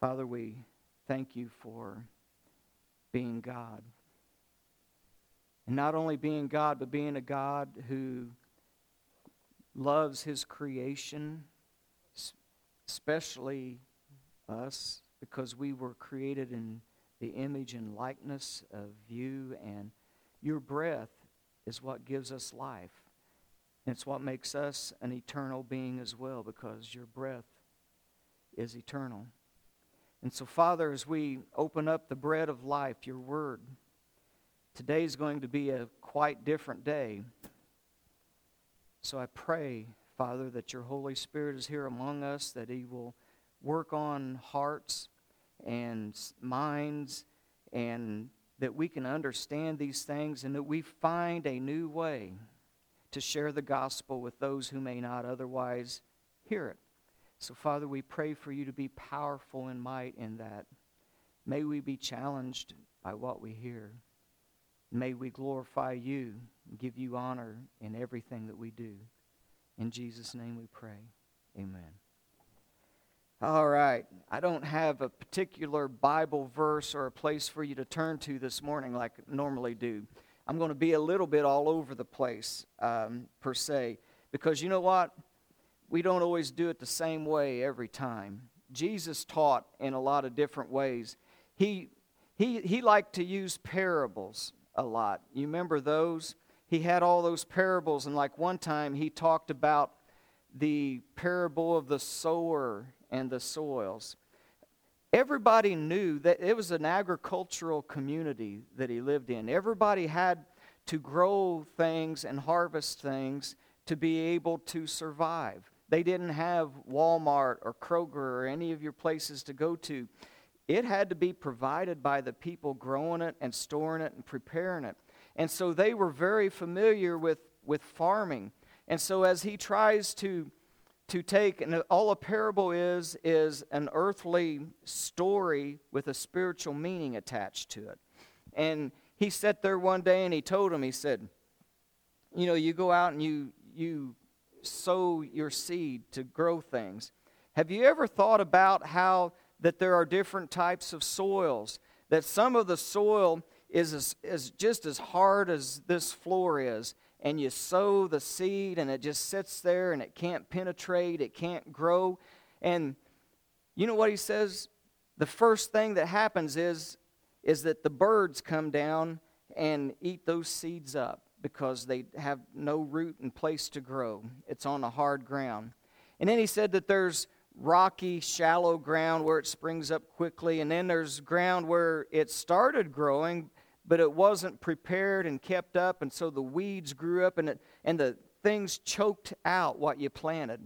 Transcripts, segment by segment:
Father, we thank you for being God. And not only being God, but being a God who loves his creation, especially us, because we were created in the image and likeness of you, and your breath is what gives us life. It's what makes us an eternal being as well, because your breath is eternal. And so, Father, as we open up the bread of life, your word, today is going to be a quite different day. So I pray, Father, that your Holy Spirit is here among us, that he will work on hearts and minds, and that we can understand these things, and that we find a new way to share the gospel with those who may not otherwise hear it. So, Father, we pray for you to be powerful in might in that. May we be challenged by what we hear. May we glorify you and give you honor in everything that we do. In Jesus' name we pray. Amen. All right. I don't have a particular Bible verse or a place for you to turn to this morning like I normally do. I'm going to be a little bit all over the place, um, per se, because you know what? We don't always do it the same way every time. Jesus taught in a lot of different ways. He, he, he liked to use parables a lot. You remember those? He had all those parables, and like one time he talked about the parable of the sower and the soils. Everybody knew that it was an agricultural community that he lived in. Everybody had to grow things and harvest things to be able to survive. They didn't have Walmart or Kroger or any of your places to go to. It had to be provided by the people growing it and storing it and preparing it. And so they were very familiar with, with farming. And so as he tries to to take and all a parable is is an earthly story with a spiritual meaning attached to it. And he sat there one day and he told him, he said, you know, you go out and you you sow your seed to grow things. Have you ever thought about how that there are different types of soils? That some of the soil is, as, is just as hard as this floor is, and you sow the seed and it just sits there and it can't penetrate, it can't grow. And you know what he says? The first thing that happens is, is that the birds come down and eat those seeds up because they have no root and place to grow. It's on a hard ground. And then he said that there's rocky, shallow ground where it springs up quickly, and then there's ground where it started growing, but it wasn't prepared and kept up, and so the weeds grew up and, it, and the things choked out what you planted.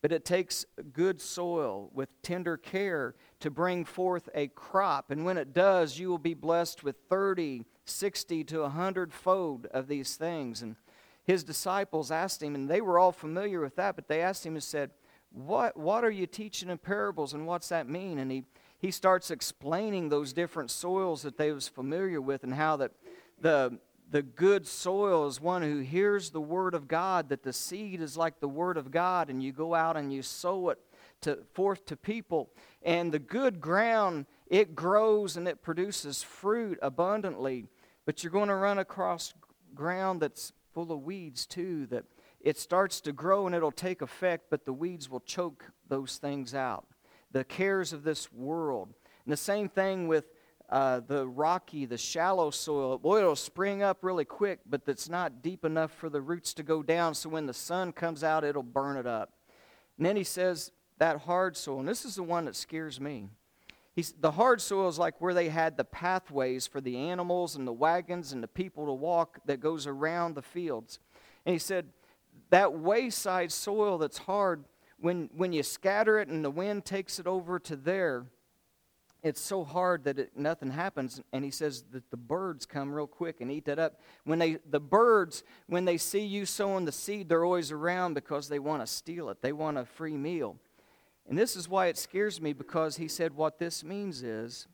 But it takes good soil with tender care to bring forth a crop. And when it does, you will be blessed with 30, 60 to 100 fold of these things. And his disciples asked him, and they were all familiar with that, but they asked him and said, What, what are you teaching in parables, and what's that mean? And he, he starts explaining those different soils that they was familiar with and how that the, the good soil is one who hears the word of God, that the seed is like the word of God, and you go out and you sow it to, forth to people. And the good ground, it grows and it produces fruit abundantly. But you're going to run across ground that's full of weeds too, that it starts to grow and it'll take effect, but the weeds will choke those things out. The cares of this world. And the same thing with uh, the rocky, the shallow soil. Boy, it'll spring up really quick, but it's not deep enough for the roots to go down, so when the sun comes out, it'll burn it up. And then he says, that hard soil, and this is the one that scares me. He's, the hard soil is like where they had the pathways for the animals and the wagons and the people to walk that goes around the fields. And he said, that wayside soil that's hard, when, when you scatter it and the wind takes it over to there, it's so hard that it, nothing happens. And he says that the birds come real quick and eat that up. When they, the birds, when they see you sowing the seed, they're always around because they want to steal it. They want a free meal. And this is why it scares me because he said what this means is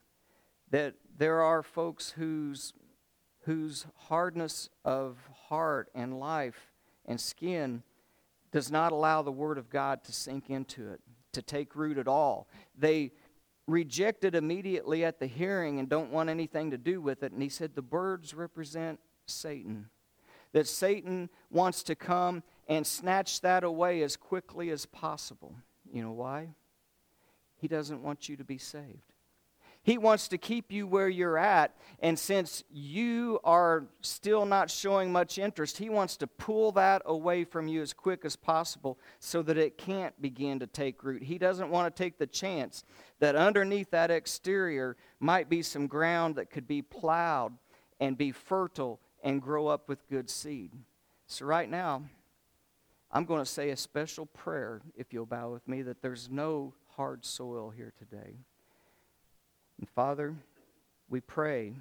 that there are folks whose, whose hardness of heart and life and skin does not allow the Word of God to sink into it, to take root at all. They, reject it immediately at the hearing and don't want anything to do with it. And he said the birds represent Satan. That Satan wants to come and snatch that away as quickly as possible. You know why? He doesn't want you to be saved. He wants to keep you where you're at. And since you are still not showing much interest, He wants to pull that away from you as quick as possible so that it can't begin to take root. He doesn't want to take the chance that underneath that exterior might be some ground that could be plowed and be fertile and grow up with good seed. So, right now, I'm going to say a special prayer, if you'll bow with me, that there's no hard soil here today. And Father, we pray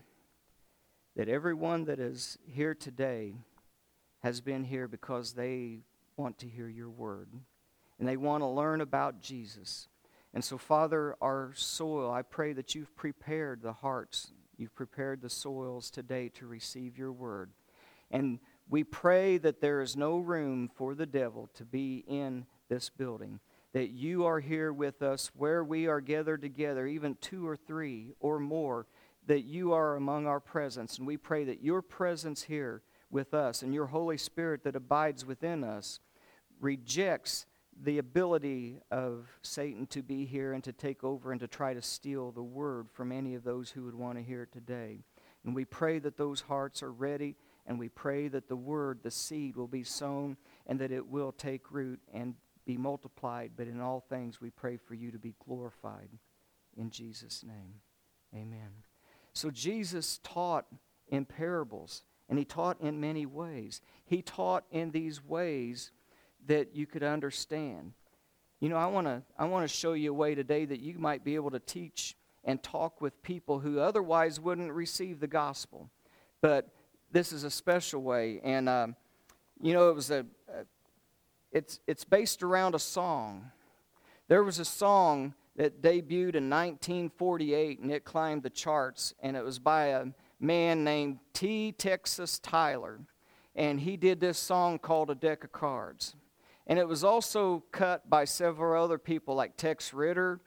that everyone that is here today has been here because they want to hear your word and they want to learn about Jesus. And so, Father, our soil, I pray that you've prepared the hearts, you've prepared the soils today to receive your word. And we pray that there is no room for the devil to be in this building that you are here with us where we are gathered together, even two or three or more, that you are among our presence. And we pray that your presence here with us and your Holy Spirit that abides within us rejects the ability of Satan to be here and to take over and to try to steal the word from any of those who would want to hear it today. And we pray that those hearts are ready, and we pray that the word, the seed, will be sown and that it will take root and be multiplied, but in all things we pray for you to be glorified. In Jesus' name, amen. So Jesus taught in parables, and he taught in many ways. He taught in these ways that you could understand. You know, I want to I want to show you a way today that you might be able to teach and talk with people who otherwise wouldn't receive the gospel. But this is a special way, and um, you know, it was a, a it's, it's based around a song. There was a song that debuted in 1948 and it climbed the charts, and it was by a man named T. Texas Tyler. And he did this song called A Deck of Cards. And it was also cut by several other people like Tex Ritter,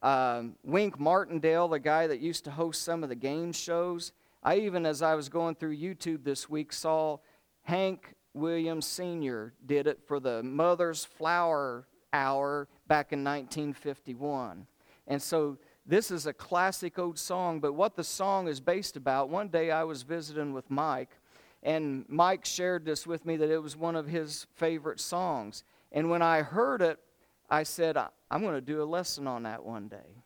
um, Wink Martindale, the guy that used to host some of the game shows. I even, as I was going through YouTube this week, saw Hank Williams Sr. did it for the Mother's Flour Hour back in 1951. And so this is a classic old song, but what the song is based about, one day I was visiting with Mike, and Mike shared this with me that it was one of his favorite songs. And when I heard it, I said, I'm going to do a lesson on that one day.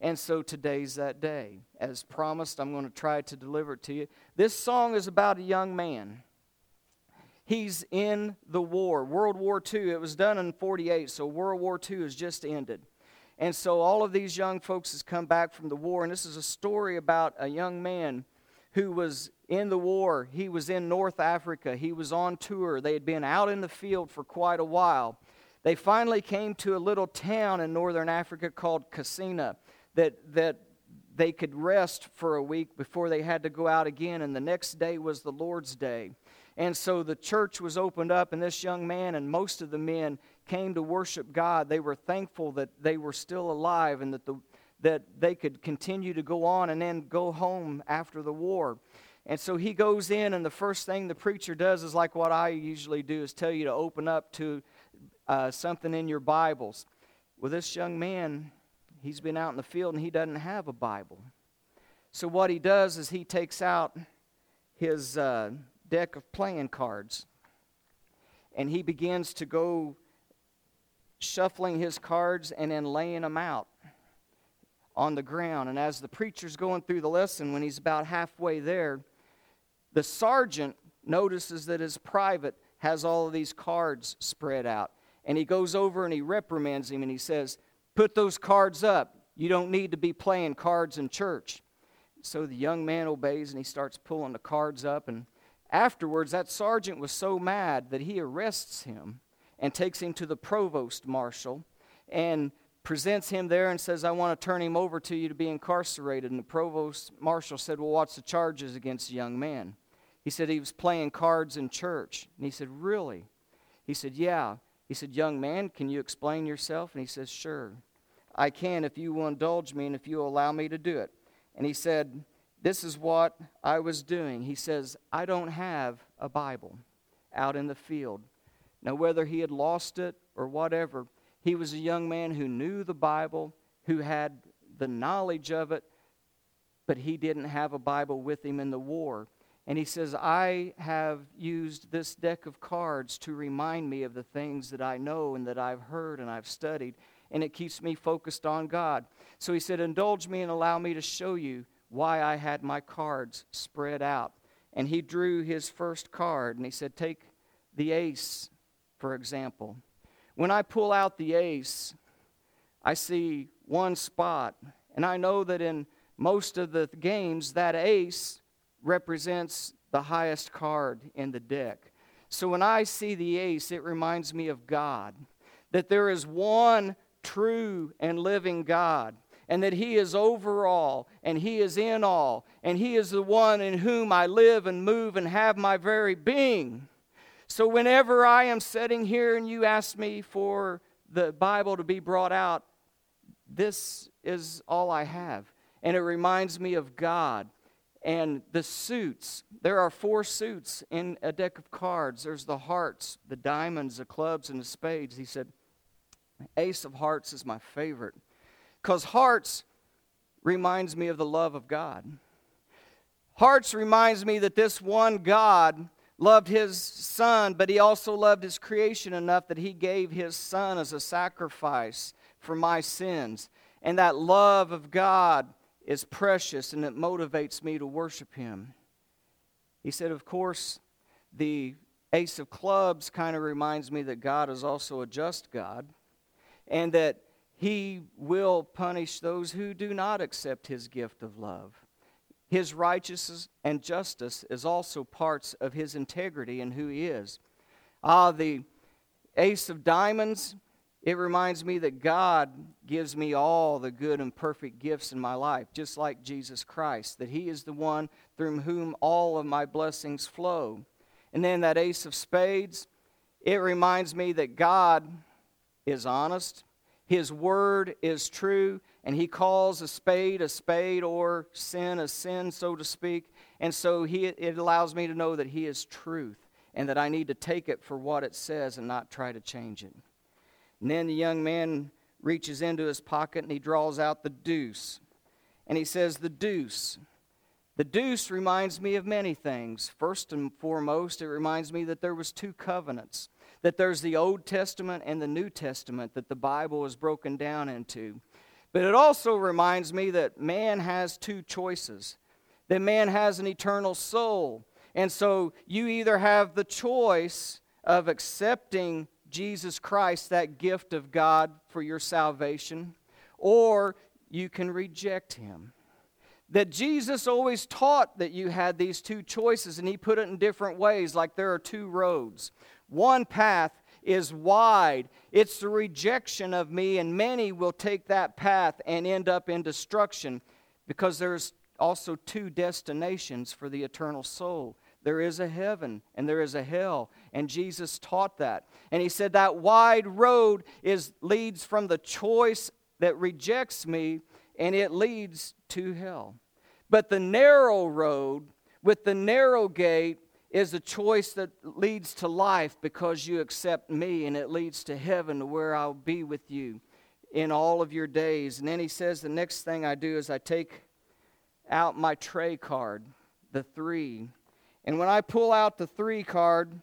And so today's that day. As promised, I'm going to try to deliver it to you. This song is about a young man he's in the war. World War II, it was done in 48, so World War II has just ended. And so all of these young folks has come back from the war, and this is a story about a young man who was in the war. He was in North Africa. He was on tour. They had been out in the field for quite a while. They finally came to a little town in northern Africa called Cassino that, that they could rest for a week before they had to go out again, and the next day was the Lord's Day. And so the church was opened up, and this young man and most of the men came to worship God. They were thankful that they were still alive and that, the, that they could continue to go on and then go home after the war. And so he goes in, and the first thing the preacher does is like what I usually do is tell you to open up to uh, something in your Bibles. Well, this young man, he's been out in the field and he doesn't have a Bible. So what he does is he takes out his uh, deck of playing cards. And he begins to go shuffling his cards and then laying them out on the ground. And as the preacher's going through the lesson, when he's about halfway there, the sergeant notices that his private has all of these cards spread out. And he goes over and he reprimands him and he says, Put those cards up. You don't need to be playing cards in church. So the young man obeys and he starts pulling the cards up and Afterwards, that sergeant was so mad that he arrests him and takes him to the provost marshal and presents him there and says, I want to turn him over to you to be incarcerated. And the provost marshal said, Well, what's the charges against the young man? He said he was playing cards in church. And he said, Really? He said, Yeah. He said, Young man, can you explain yourself? And he says, Sure. I can if you will indulge me and if you will allow me to do it. And he said, This is what I was doing. He says, I don't have a Bible out in the field. Now, whether he had lost it or whatever, he was a young man who knew the Bible, who had the knowledge of it, but he didn't have a Bible with him in the war. And he says, I have used this deck of cards to remind me of the things that I know and that I've heard and I've studied, and it keeps me focused on God. So he said, Indulge me and allow me to show you why I had my cards spread out. And he drew his first card, and he said, Take the ace, for example. When I pull out the ace, I see one spot, and I know that in most of the games, that ace represents the highest card in the deck. So when I see the ace, it reminds me of God, that there is one true and living God, and that He is over all, and He is in all, and He is the one in whom I live and move and have my very being. So whenever I am sitting here and you ask me for the Bible to be brought out, this is all I have. And it reminds me of God and the suits. There are four suits in a deck of cards there's the hearts, the diamonds, the clubs, and the spades. He said, Ace of hearts is my favorite because hearts reminds me of the love of God. Hearts reminds me that this one God loved his son, but he also loved his creation enough that he gave his son as a sacrifice for my sins. And that love of God is precious and it motivates me to worship Him. He said, Of course, the Ace of Clubs kind of reminds me that God is also a just God and that He will punish those who do not accept His gift of love. His righteousness and justice is also parts of His integrity and who He is. Ah, the Ace of Diamonds it reminds me that God gives me all the good and perfect gifts in my life, just like Jesus Christ, that He is the one through whom all of my blessings flow. And then that ace of spades, it reminds me that God is honest, His word is true, and He calls a spade a spade or sin a sin, so to speak. And so he, it allows me to know that He is truth and that I need to take it for what it says and not try to change it. And then the young man reaches into his pocket and he draws out the deuce. And he says, The deuce. The deuce reminds me of many things. First and foremost, it reminds me that there was two covenants. That there's the Old Testament and the New Testament that the Bible is broken down into. But it also reminds me that man has two choices. That man has an eternal soul. And so you either have the choice of accepting Jesus Christ, that gift of God for your salvation, or you can reject him. That Jesus always taught that you had these two choices, and he put it in different ways, like there are two roads. One path is wide, it's the rejection of me, and many will take that path and end up in destruction because there's also two destinations for the eternal soul there is a heaven and there is a hell. And Jesus taught that. And he said that wide road is leads from the choice that rejects me and it leads to hell. But the narrow road with the narrow gate is a choice that leads to life because you accept me and it leads to heaven to where I'll be with you in all of your days. And then he says the next thing I do is I take out my trey card, the three. And when I pull out the three card,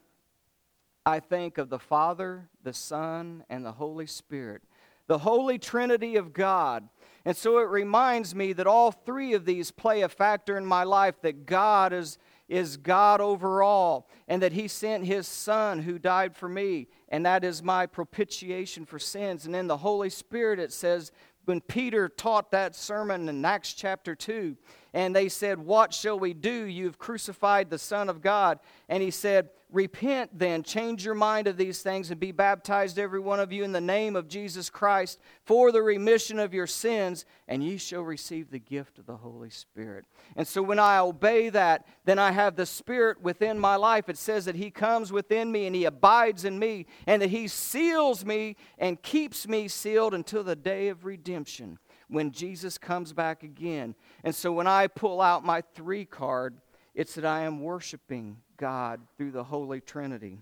I think of the Father, the Son, and the Holy Spirit, the Holy Trinity of God. And so it reminds me that all three of these play a factor in my life, that God is, is God over all, and that He sent His Son who died for me, and that is my propitiation for sins. And in the Holy Spirit, it says, when Peter taught that sermon in Acts chapter 2, And they said, What shall we do? You've crucified the Son of God. And he said, Repent then, change your mind of these things, and be baptized, every one of you, in the name of Jesus Christ for the remission of your sins, and ye shall receive the gift of the Holy Spirit. And so when I obey that, then I have the Spirit within my life. It says that He comes within me and He abides in me, and that He seals me and keeps me sealed until the day of redemption when Jesus comes back again. And so when I pull out my three card, it's that I am worshiping God through the Holy Trinity.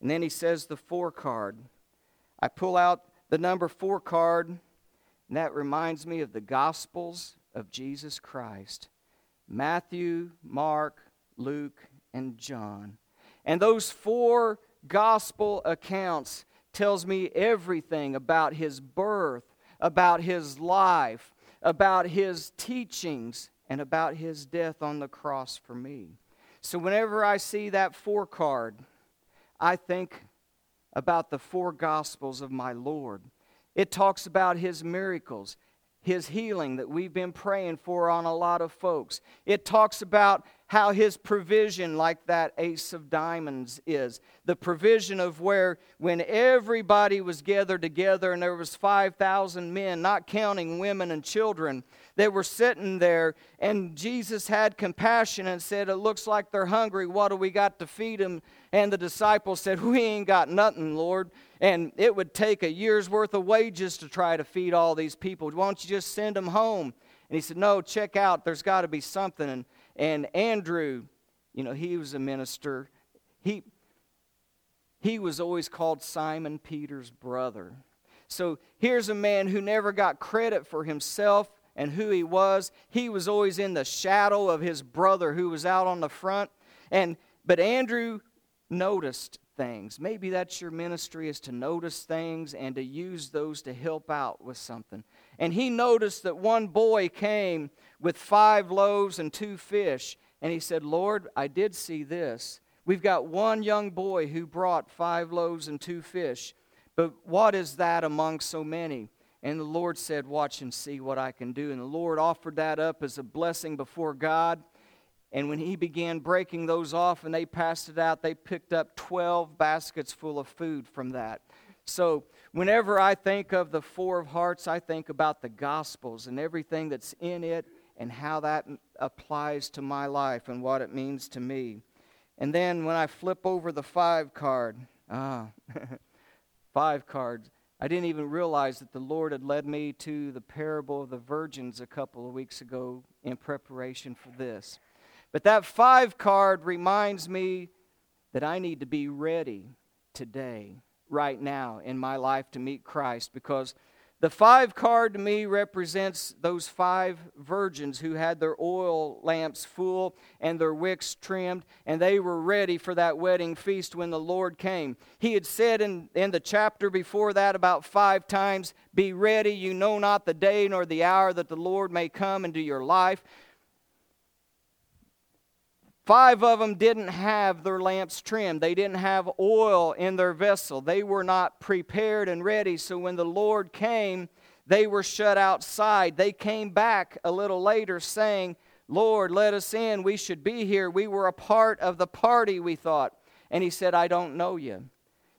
And then he says the four card. I pull out the number four card, and that reminds me of the Gospels of Jesus Christ Matthew, Mark, Luke, and John. And those four gospel accounts tells me everything about his birth, about his life, about his teachings, and about his death on the cross for me. So whenever I see that four card, I think about the four gospels of my Lord. It talks about his miracles, his healing that we've been praying for on a lot of folks. It talks about how his provision, like that ace of diamonds, is. The provision of where, when everybody was gathered together and there was 5,000 men, not counting women and children, they were sitting there, and Jesus had compassion and said, It looks like they're hungry. What do we got to feed them? And the disciples said, We ain't got nothing, Lord. And it would take a year's worth of wages to try to feed all these people. Why don't you just send them home? And he said, No, check out. There's got to be something. And, and Andrew, you know, he was a minister. He, he was always called Simon Peter's brother. So here's a man who never got credit for himself and who he was. He was always in the shadow of his brother who was out on the front. And but Andrew noticed things. Maybe that's your ministry is to notice things and to use those to help out with something. And he noticed that one boy came with five loaves and two fish. And he said, Lord, I did see this. We've got one young boy who brought five loaves and two fish. But what is that among so many? And the Lord said, Watch and see what I can do. And the Lord offered that up as a blessing before God. And when he began breaking those off and they passed it out, they picked up 12 baskets full of food from that. So, whenever I think of the Four of Hearts, I think about the Gospels and everything that's in it and how that applies to my life and what it means to me. And then when I flip over the five card, ah, five cards, I didn't even realize that the Lord had led me to the parable of the virgins a couple of weeks ago in preparation for this. But that five card reminds me that I need to be ready today, right now, in my life to meet Christ because the five card to me represents those five virgins who had their oil lamps full and their wicks trimmed, and they were ready for that wedding feast when the Lord came. He had said in, in the chapter before that about five times, Be ready, you know not the day nor the hour that the Lord may come into your life. Five of them didn't have their lamps trimmed. They didn't have oil in their vessel. They were not prepared and ready. So when the Lord came, they were shut outside. They came back a little later saying, Lord, let us in. We should be here. We were a part of the party, we thought. And he said, I don't know you.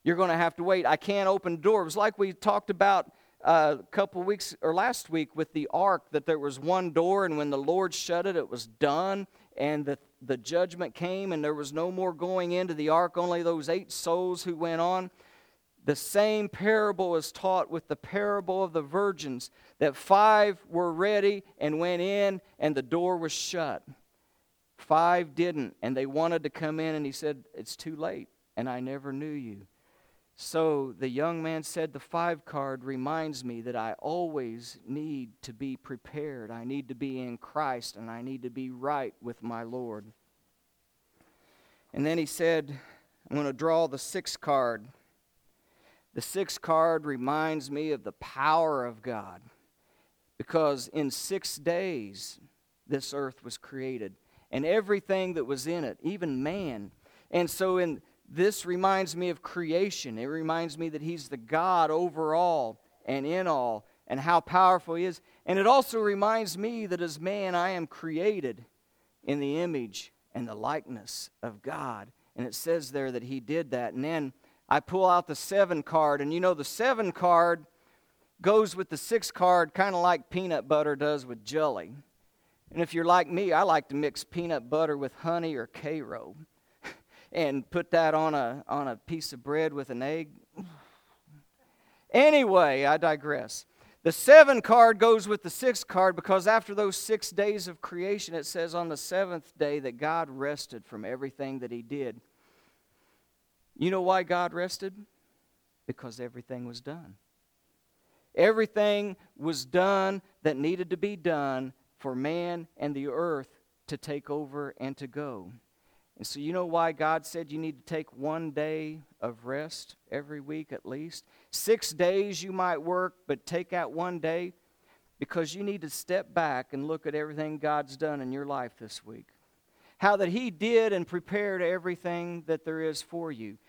You're going to have to wait. I can't open the door. It was like we talked about uh, a couple weeks or last week with the ark that there was one door, and when the Lord shut it, it was done and the, the judgment came, and there was no more going into the ark, only those eight souls who went on. The same parable is taught with the parable of the virgins that five were ready and went in, and the door was shut. Five didn't, and they wanted to come in, and he said, It's too late, and I never knew you. So the young man said, The five card reminds me that I always need to be prepared. I need to be in Christ and I need to be right with my Lord. And then he said, I'm going to draw the six card. The six card reminds me of the power of God because in six days this earth was created and everything that was in it, even man. And so in this reminds me of creation. It reminds me that He's the God over all and in all and how powerful He is. And it also reminds me that as man, I am created in the image and the likeness of God. And it says there that he did that. And then I pull out the seven card, and you know, the seven card goes with the six card kind of like peanut butter does with jelly. And if you're like me, I like to mix peanut butter with honey or Karo and put that on a, on a piece of bread with an egg. Anyway, I digress. The seven card goes with the six card because after those six days of creation, it says on the seventh day that God rested from everything that He did. You know why God rested? Because everything was done. Everything was done that needed to be done for man and the earth to take over and to go. And so, you know why God said you need to take one day of rest every week at least? Six days you might work, but take out one day because you need to step back and look at everything God's done in your life this week. How that He did and prepared everything that there is for you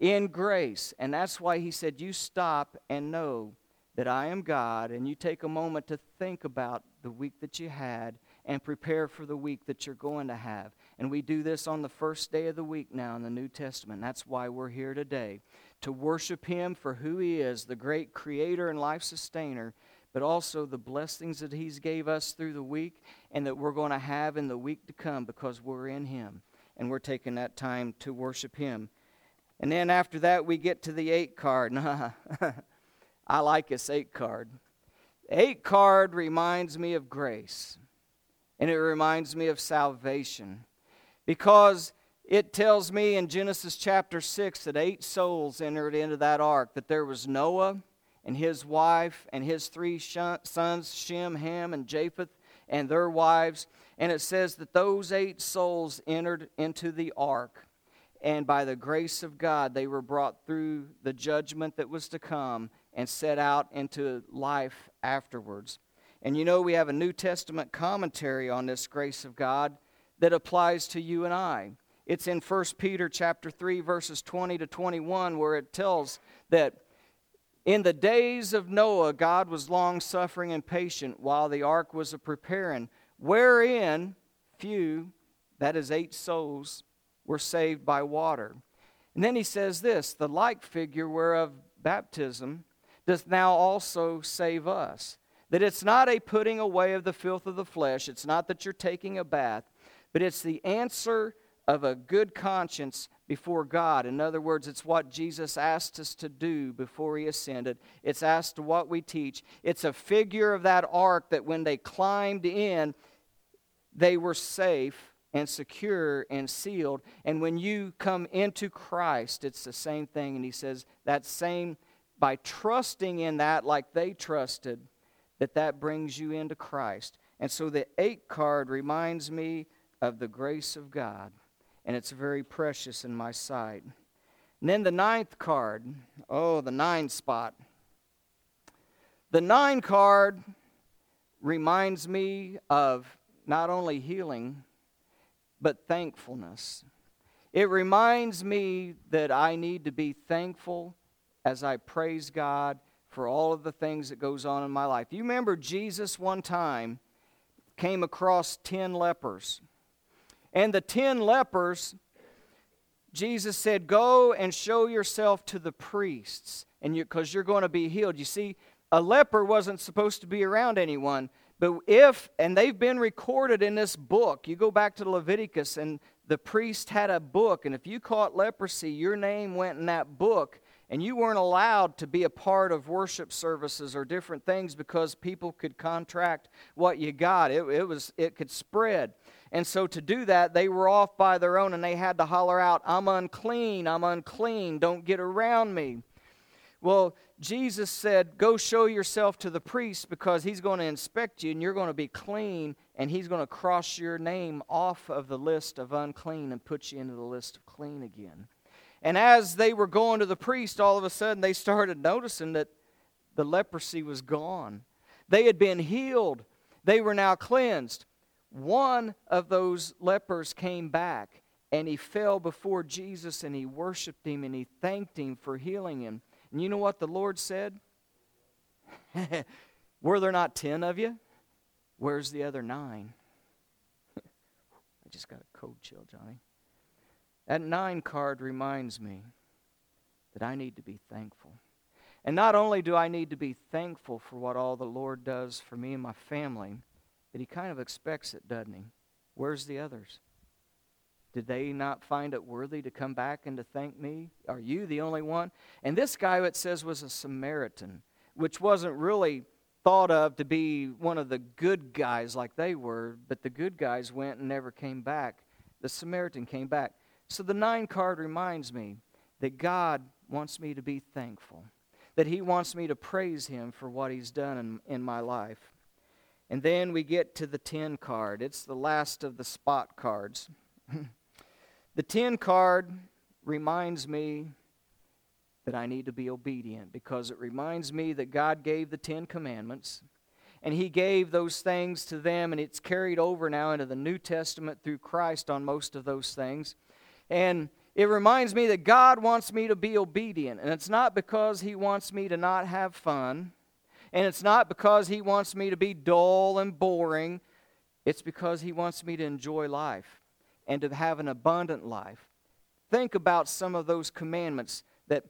in grace. And that's why He said, You stop and know that I am God, and you take a moment to think about the week that you had and prepare for the week that you're going to have. And we do this on the first day of the week now in the New Testament. That's why we're here today to worship Him for who He is, the great creator and life sustainer, but also the blessings that He's gave us through the week and that we're going to have in the week to come because we're in Him. And we're taking that time to worship Him. And then after that, we get to the eight card. I like this eight card. Eight card reminds me of grace, and it reminds me of salvation because it tells me in Genesis chapter 6 that eight souls entered into that ark, that there was Noah and his wife and his three sons, Shem, Ham, and Japheth, and their wives. And it says that those eight souls entered into the ark. And by the grace of God, they were brought through the judgment that was to come and set out into life afterwards. And you know, we have a New Testament commentary on this grace of God that applies to you and I. It's in 1 Peter chapter 3 verses 20 to 21 where it tells that in the days of Noah God was long suffering and patient while the ark was a preparing wherein few that is eight souls were saved by water. And then he says this, the like figure whereof baptism doth now also save us. That it's not a putting away of the filth of the flesh, it's not that you're taking a bath, but it's the answer of a good conscience before God. In other words, it's what Jesus asked us to do before he ascended. It's asked what we teach. It's a figure of that ark that when they climbed in, they were safe and secure and sealed. And when you come into Christ, it's the same thing. And he says that same by trusting in that like they trusted, that that brings you into Christ. And so the eight card reminds me of the grace of God, and it's very precious in my sight. And then the ninth card, oh, the nine spot. The nine card reminds me of not only healing, but thankfulness. It reminds me that I need to be thankful as I praise God for all of the things that goes on in my life. You remember Jesus one time came across 10 lepers. And the 10 lepers Jesus said, "Go and show yourself to the priests and you because you're going to be healed." You see, a leper wasn't supposed to be around anyone, but if and they've been recorded in this book. You go back to Leviticus and the priest had a book and if you caught leprosy, your name went in that book and you weren't allowed to be a part of worship services or different things because people could contract what you got. It, it, was, it could spread. And so to do that, they were off by their own and they had to holler out, I'm unclean, I'm unclean, don't get around me. Well, Jesus said, Go show yourself to the priest because he's going to inspect you and you're going to be clean and he's going to cross your name off of the list of unclean and put you into the list of clean again. And as they were going to the priest, all of a sudden they started noticing that the leprosy was gone. They had been healed, they were now cleansed. One of those lepers came back and he fell before Jesus and he worshiped him and he thanked him for healing him. And you know what the Lord said? Were there not ten of you? Where's the other nine? I just got a cold chill, Johnny. That nine card reminds me that I need to be thankful. And not only do I need to be thankful for what all the Lord does for me and my family, but He kind of expects it, doesn't He? Where's the others? Did they not find it worthy to come back and to thank me? Are you the only one? And this guy, it says, was a Samaritan, which wasn't really thought of to be one of the good guys like they were, but the good guys went and never came back. The Samaritan came back. So the nine card reminds me that God wants me to be thankful, that He wants me to praise Him for what He's done in, in my life. And then we get to the 10 card. It's the last of the spot cards. the 10 card reminds me that I need to be obedient because it reminds me that God gave the Ten Commandments and He gave those things to them, and it's carried over now into the New Testament through Christ on most of those things. And it reminds me that God wants me to be obedient, and it's not because He wants me to not have fun, and it's not because He wants me to be dull and boring. It's because He wants me to enjoy life and to have an abundant life. Think about some of those commandments that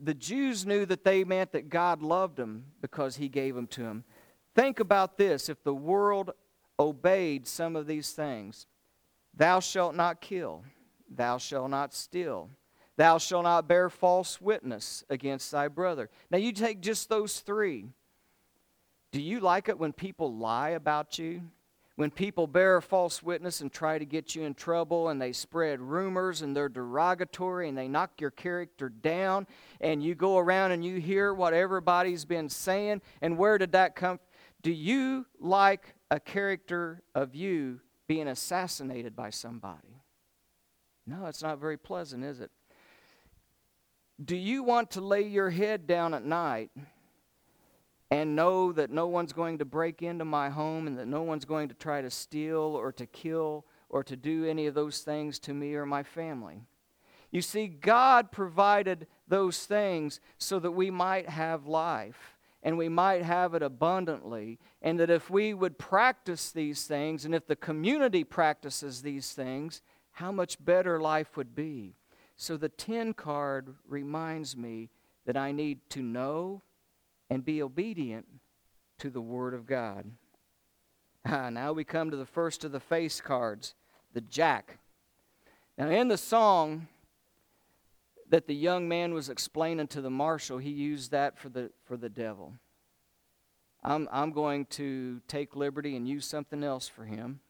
the Jews knew that they meant that God loved them because he gave them to them. Think about this if the world obeyed some of these things Thou shalt not kill, thou shalt not steal, thou shalt not bear false witness against thy brother. Now, you take just those three. Do you like it when people lie about you? when people bear false witness and try to get you in trouble and they spread rumors and they're derogatory and they knock your character down and you go around and you hear what everybody's been saying and where did that come do you like a character of you being assassinated by somebody. No it's not very pleasant is it? Do you want to lay your head down at night and know that no one's going to break into my home and that no one's going to try to steal or to kill or to do any of those things to me or my family. You see, God provided those things so that we might have life and we might have it abundantly, and that if we would practice these things and if the community practices these things, how much better life would be. So the 10 card reminds me that I need to know and be obedient to the Word of God. Ah, now we come to the first of the face cards, the jack. Now, in the song that the young man was explaining to the marshal, he used that for the, for the devil. I'm, I'm going to take liberty and use something else for him.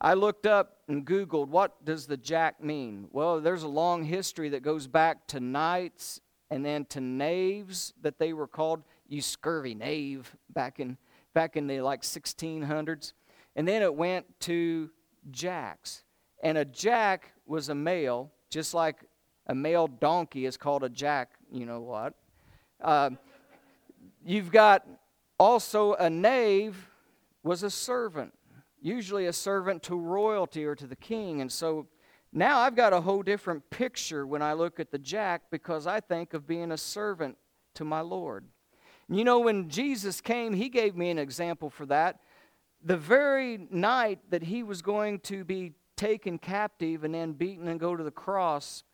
I looked up and Googled, what does the jack mean? Well, there's a long history that goes back to knights and then to knaves that they were called you scurvy knave back in back in the like 1600s and then it went to jacks and a jack was a male just like a male donkey is called a jack you know what uh, you've got also a knave was a servant usually a servant to royalty or to the king and so now I've got a whole different picture when I look at the jack because I think of being a servant to my Lord. You know, when Jesus came, he gave me an example for that. The very night that he was going to be taken captive and then beaten and go to the cross,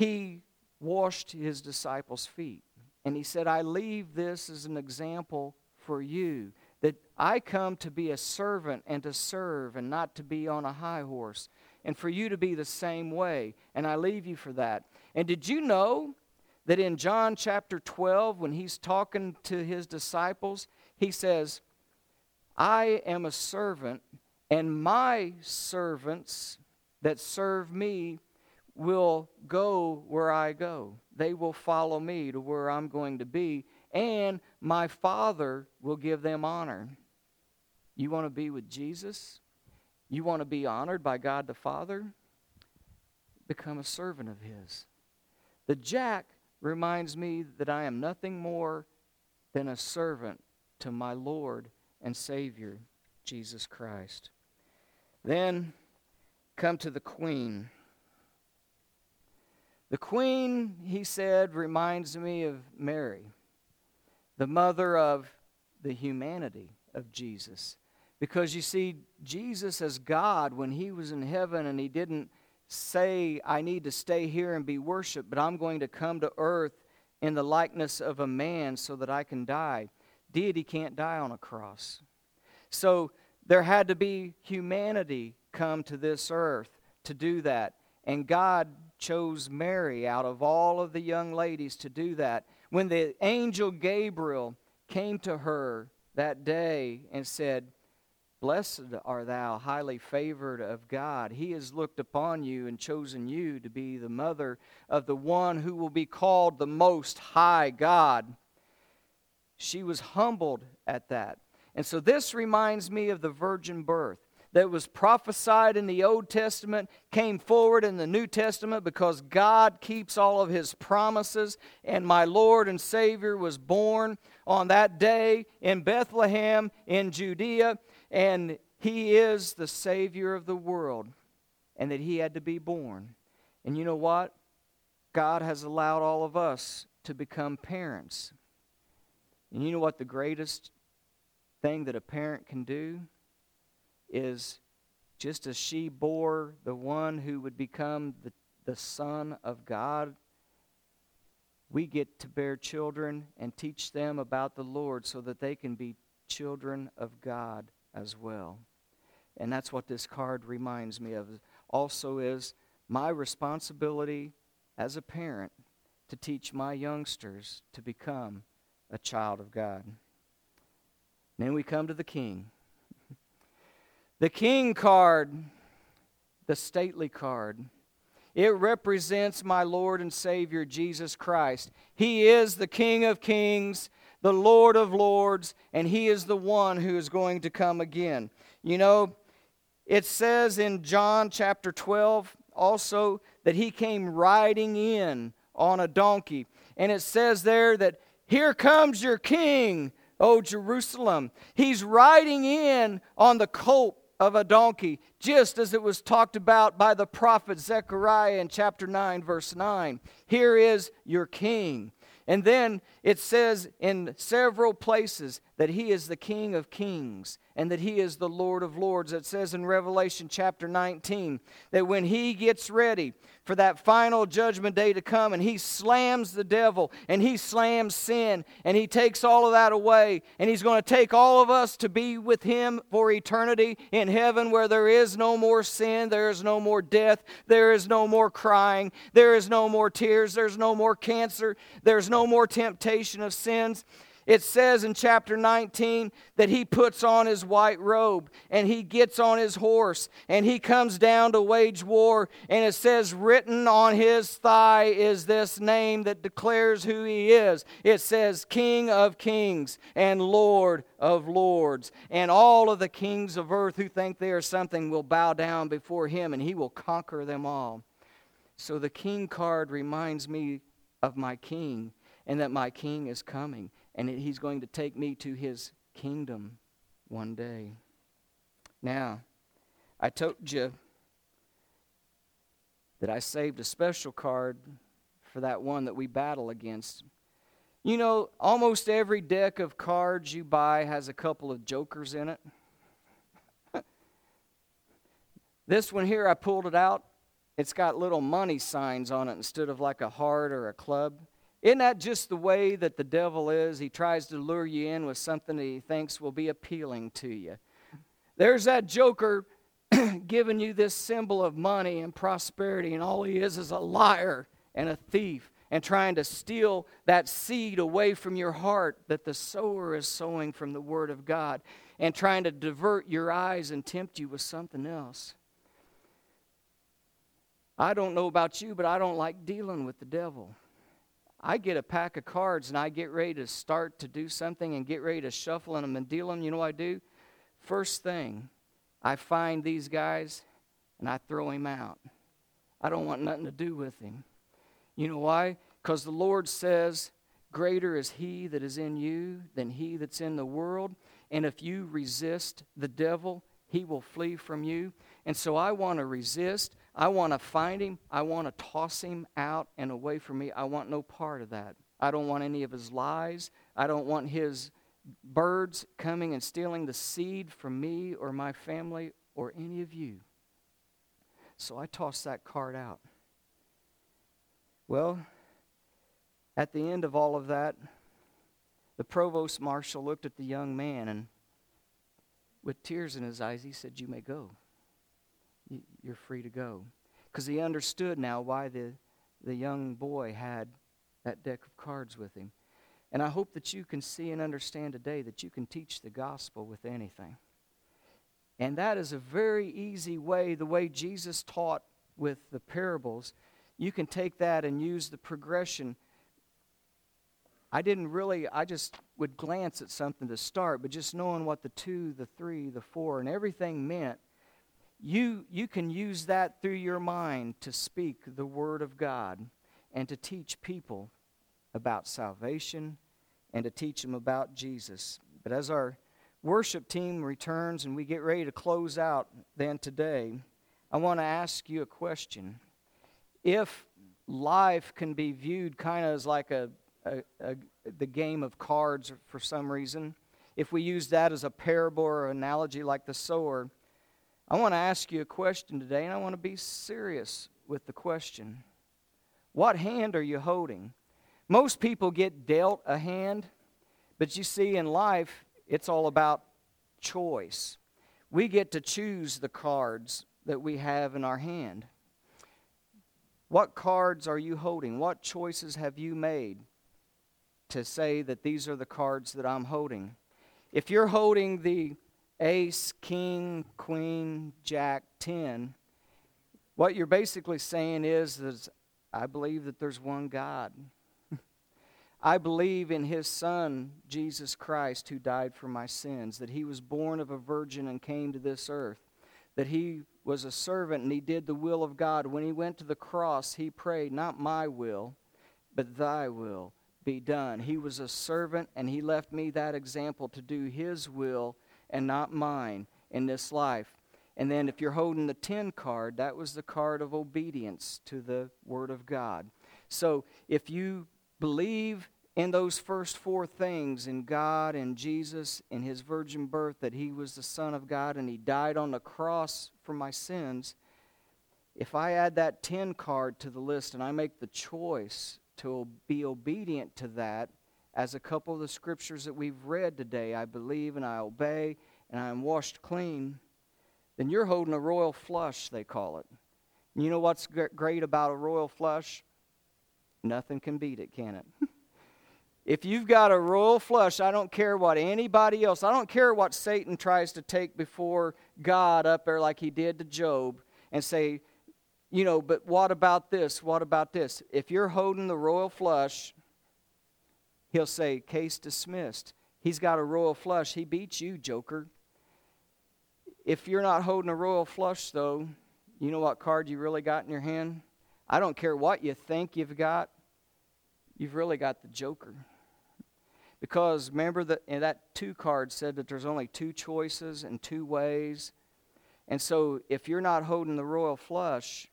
he washed his disciples' feet. And he said, I leave this as an example for you that I come to be a servant and to serve and not to be on a high horse and for you to be the same way. And I leave you for that. And did you know that in John chapter 12, when he's talking to his disciples, he says, I am a servant, and my servants that serve me will go where I go. They will follow me to where I'm going to be, and my Father will give them honor. You want to be with Jesus? You want to be honored by God the Father? Become a servant of His. The jack reminds me that I am nothing more than a servant to my Lord and Savior, Jesus Christ. Then come to the queen. The queen, he said, reminds me of Mary. the mother of the humanity of Jesus. Because you see, Jesus as God, when he was in heaven and he didn't say, I need to stay here and be worshiped, but I'm going to come to earth in the likeness of a man so that I can die. Deity can't die on a cross. So there had to be humanity come to this earth to do that. And God chose Mary out of all of the young ladies to do that. When the angel Gabriel came to her that day and said, Blessed art thou, highly favored of God. He has looked upon you and chosen you to be the mother of the one who will be called the Most High God. She was humbled at that. And so this reminds me of the virgin birth that was prophesied in the Old Testament came forward in the New Testament because God keeps all of his promises. And my Lord and Savior was born on that day in Bethlehem in Judea and he is the Savior of the world, and that he had to be born. And you know what? God has allowed all of us to become parents. And you know what the greatest thing that a parent can do is just as she bore the one who would become the, the Son of God, we get to bear children and teach them about the Lord so that they can be children of God as well. And that's what this card reminds me of. Also, is my responsibility as a parent to teach my youngsters to become a child of God. And then we come to the king. The king card, the stately card, it represents my Lord and Savior Jesus Christ. He is the King of kings the Lord of Lords, and He is the one who is going to come again. You know, it says in John chapter 12 also that He came riding in on a donkey. And it says there that, Here comes your King, O Jerusalem. He's riding in on the colt of a donkey, just as it was talked about by the prophet Zechariah in chapter 9, verse 9. Here is your king. And then it says in several places that he is the King of kings and that he is the Lord of lords. It says in Revelation chapter 19 that when he gets ready for that final judgment day to come and he slams the devil and he slams sin and he takes all of that away and he's going to take all of us to be with him for eternity in heaven where there is no more sin, there is no more death, there is no more crying, there is no more tears, there's no more cancer, there's no more temptation of sins. It says in chapter 19 that he puts on his white robe and he gets on his horse and he comes down to wage war. And it says, written on his thigh is this name that declares who he is. It says, King of kings and Lord of lords. And all of the kings of earth who think they are something will bow down before him and he will conquer them all. So the king card reminds me of my king and that my king is coming and he's going to take me to his kingdom one day. Now, I told you that I saved a special card for that one that we battle against. You know, almost every deck of cards you buy has a couple of jokers in it. this one here, I pulled it out. It's got little money signs on it instead of like a heart or a club. Isn't that just the way that the devil is? He tries to lure you in with something that he thinks will be appealing to you. There's that joker giving you this symbol of money and prosperity, and all he is is a liar and a thief and trying to steal that seed away from your heart that the sower is sowing from the Word of God and trying to divert your eyes and tempt you with something else. I don't know about you, but I don't like dealing with the devil. I get a pack of cards and I get ready to start to do something and get ready to shuffle them and deal them. You know what I do? First thing, I find these guys and I throw him out. I don't want nothing to do with him. You know why? Because the Lord says, Greater is he that is in you than he that's in the world. And if you resist the devil, he will flee from you. And so I want to resist. I want to find him. I want to toss him out and away from me. I want no part of that. I don't want any of his lies. I don't want his birds coming and stealing the seed from me or my family or any of you. So I tossed that card out. Well, at the end of all of that, the provost marshal looked at the young man and, with tears in his eyes, he said, You may go. You're free to go. Because he understood now why the, the young boy had that deck of cards with him. And I hope that you can see and understand today that you can teach the gospel with anything. And that is a very easy way, the way Jesus taught with the parables. You can take that and use the progression. I didn't really, I just would glance at something to start, but just knowing what the two, the three, the four, and everything meant, you, you can use that through your mind to speak the Word of God and to teach people about salvation and to teach them about Jesus. But as our worship team returns and we get ready to close out then today, I want to ask you a question. If life can be viewed kind of as like a, a, a, the game of cards for some reason, if we use that as a parable or analogy like the sower, I want to ask you a question today, and I want to be serious with the question. What hand are you holding? Most people get dealt a hand, but you see, in life, it's all about choice. We get to choose the cards that we have in our hand. What cards are you holding? What choices have you made to say that these are the cards that I'm holding? If you're holding the ace, king, queen, jack, 10, what you're basically saying is, is I believe that there's one God. I believe in his Son, Jesus Christ, who died for my sins, that he was born of a virgin and came to this earth, that he was a servant and he did the will of God. When he went to the cross, he prayed, Not my will, but thy will be done. He was a servant and he left me that example to do his will and not mine in this life. And then if you're holding the 10 card, that was the card of obedience to the Word of God. So if you believe in those first four things in God and Jesus in his virgin birth that he was the Son of God and he died on the cross for my sins, if I add that 10 card to the list and I make the choice to be obedient to that, as a couple of the scriptures that we've read today, I believe and I obey and I am washed clean, then you're holding a royal flush, they call it. And you know what's great about a royal flush? Nothing can beat it, can it? if you've got a royal flush, I don't care what anybody else, I don't care what Satan tries to take before God up there like he did to Job and say, you know, but what about this? What about this? If you're holding the royal flush, he'll say, case dismissed. He's got a royal flush. He beats you, Joker. If you're not holding a royal flush, though, you know what card you really got in your hand? I don't care what you think you've got, you've really got the joker. Because remember that that two card said that there's only two choices and two ways. And so if you're not holding the royal flush,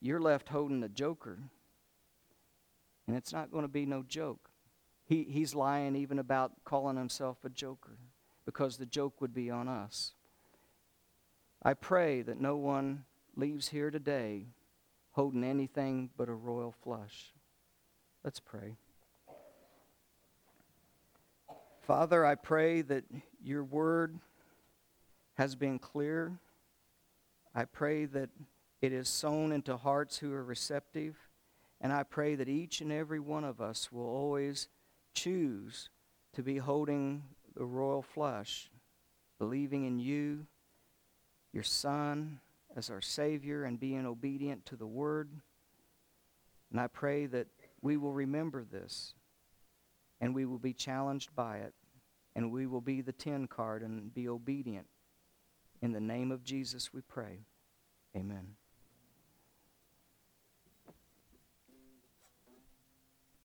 you're left holding the joker. And it's not going to be no joke. He, he's lying even about calling himself a joker because the joke would be on us. I pray that no one leaves here today holding anything but a royal flush. Let's pray. Father, I pray that your word has been clear. I pray that it is sown into hearts who are receptive. And I pray that each and every one of us will always choose to be holding the royal flush, believing in you, your Son, as our Savior and being obedient to the Word. And I pray that we will remember this and we will be challenged by it and we will be the 10 card and be obedient. In the name of Jesus we pray. Amen.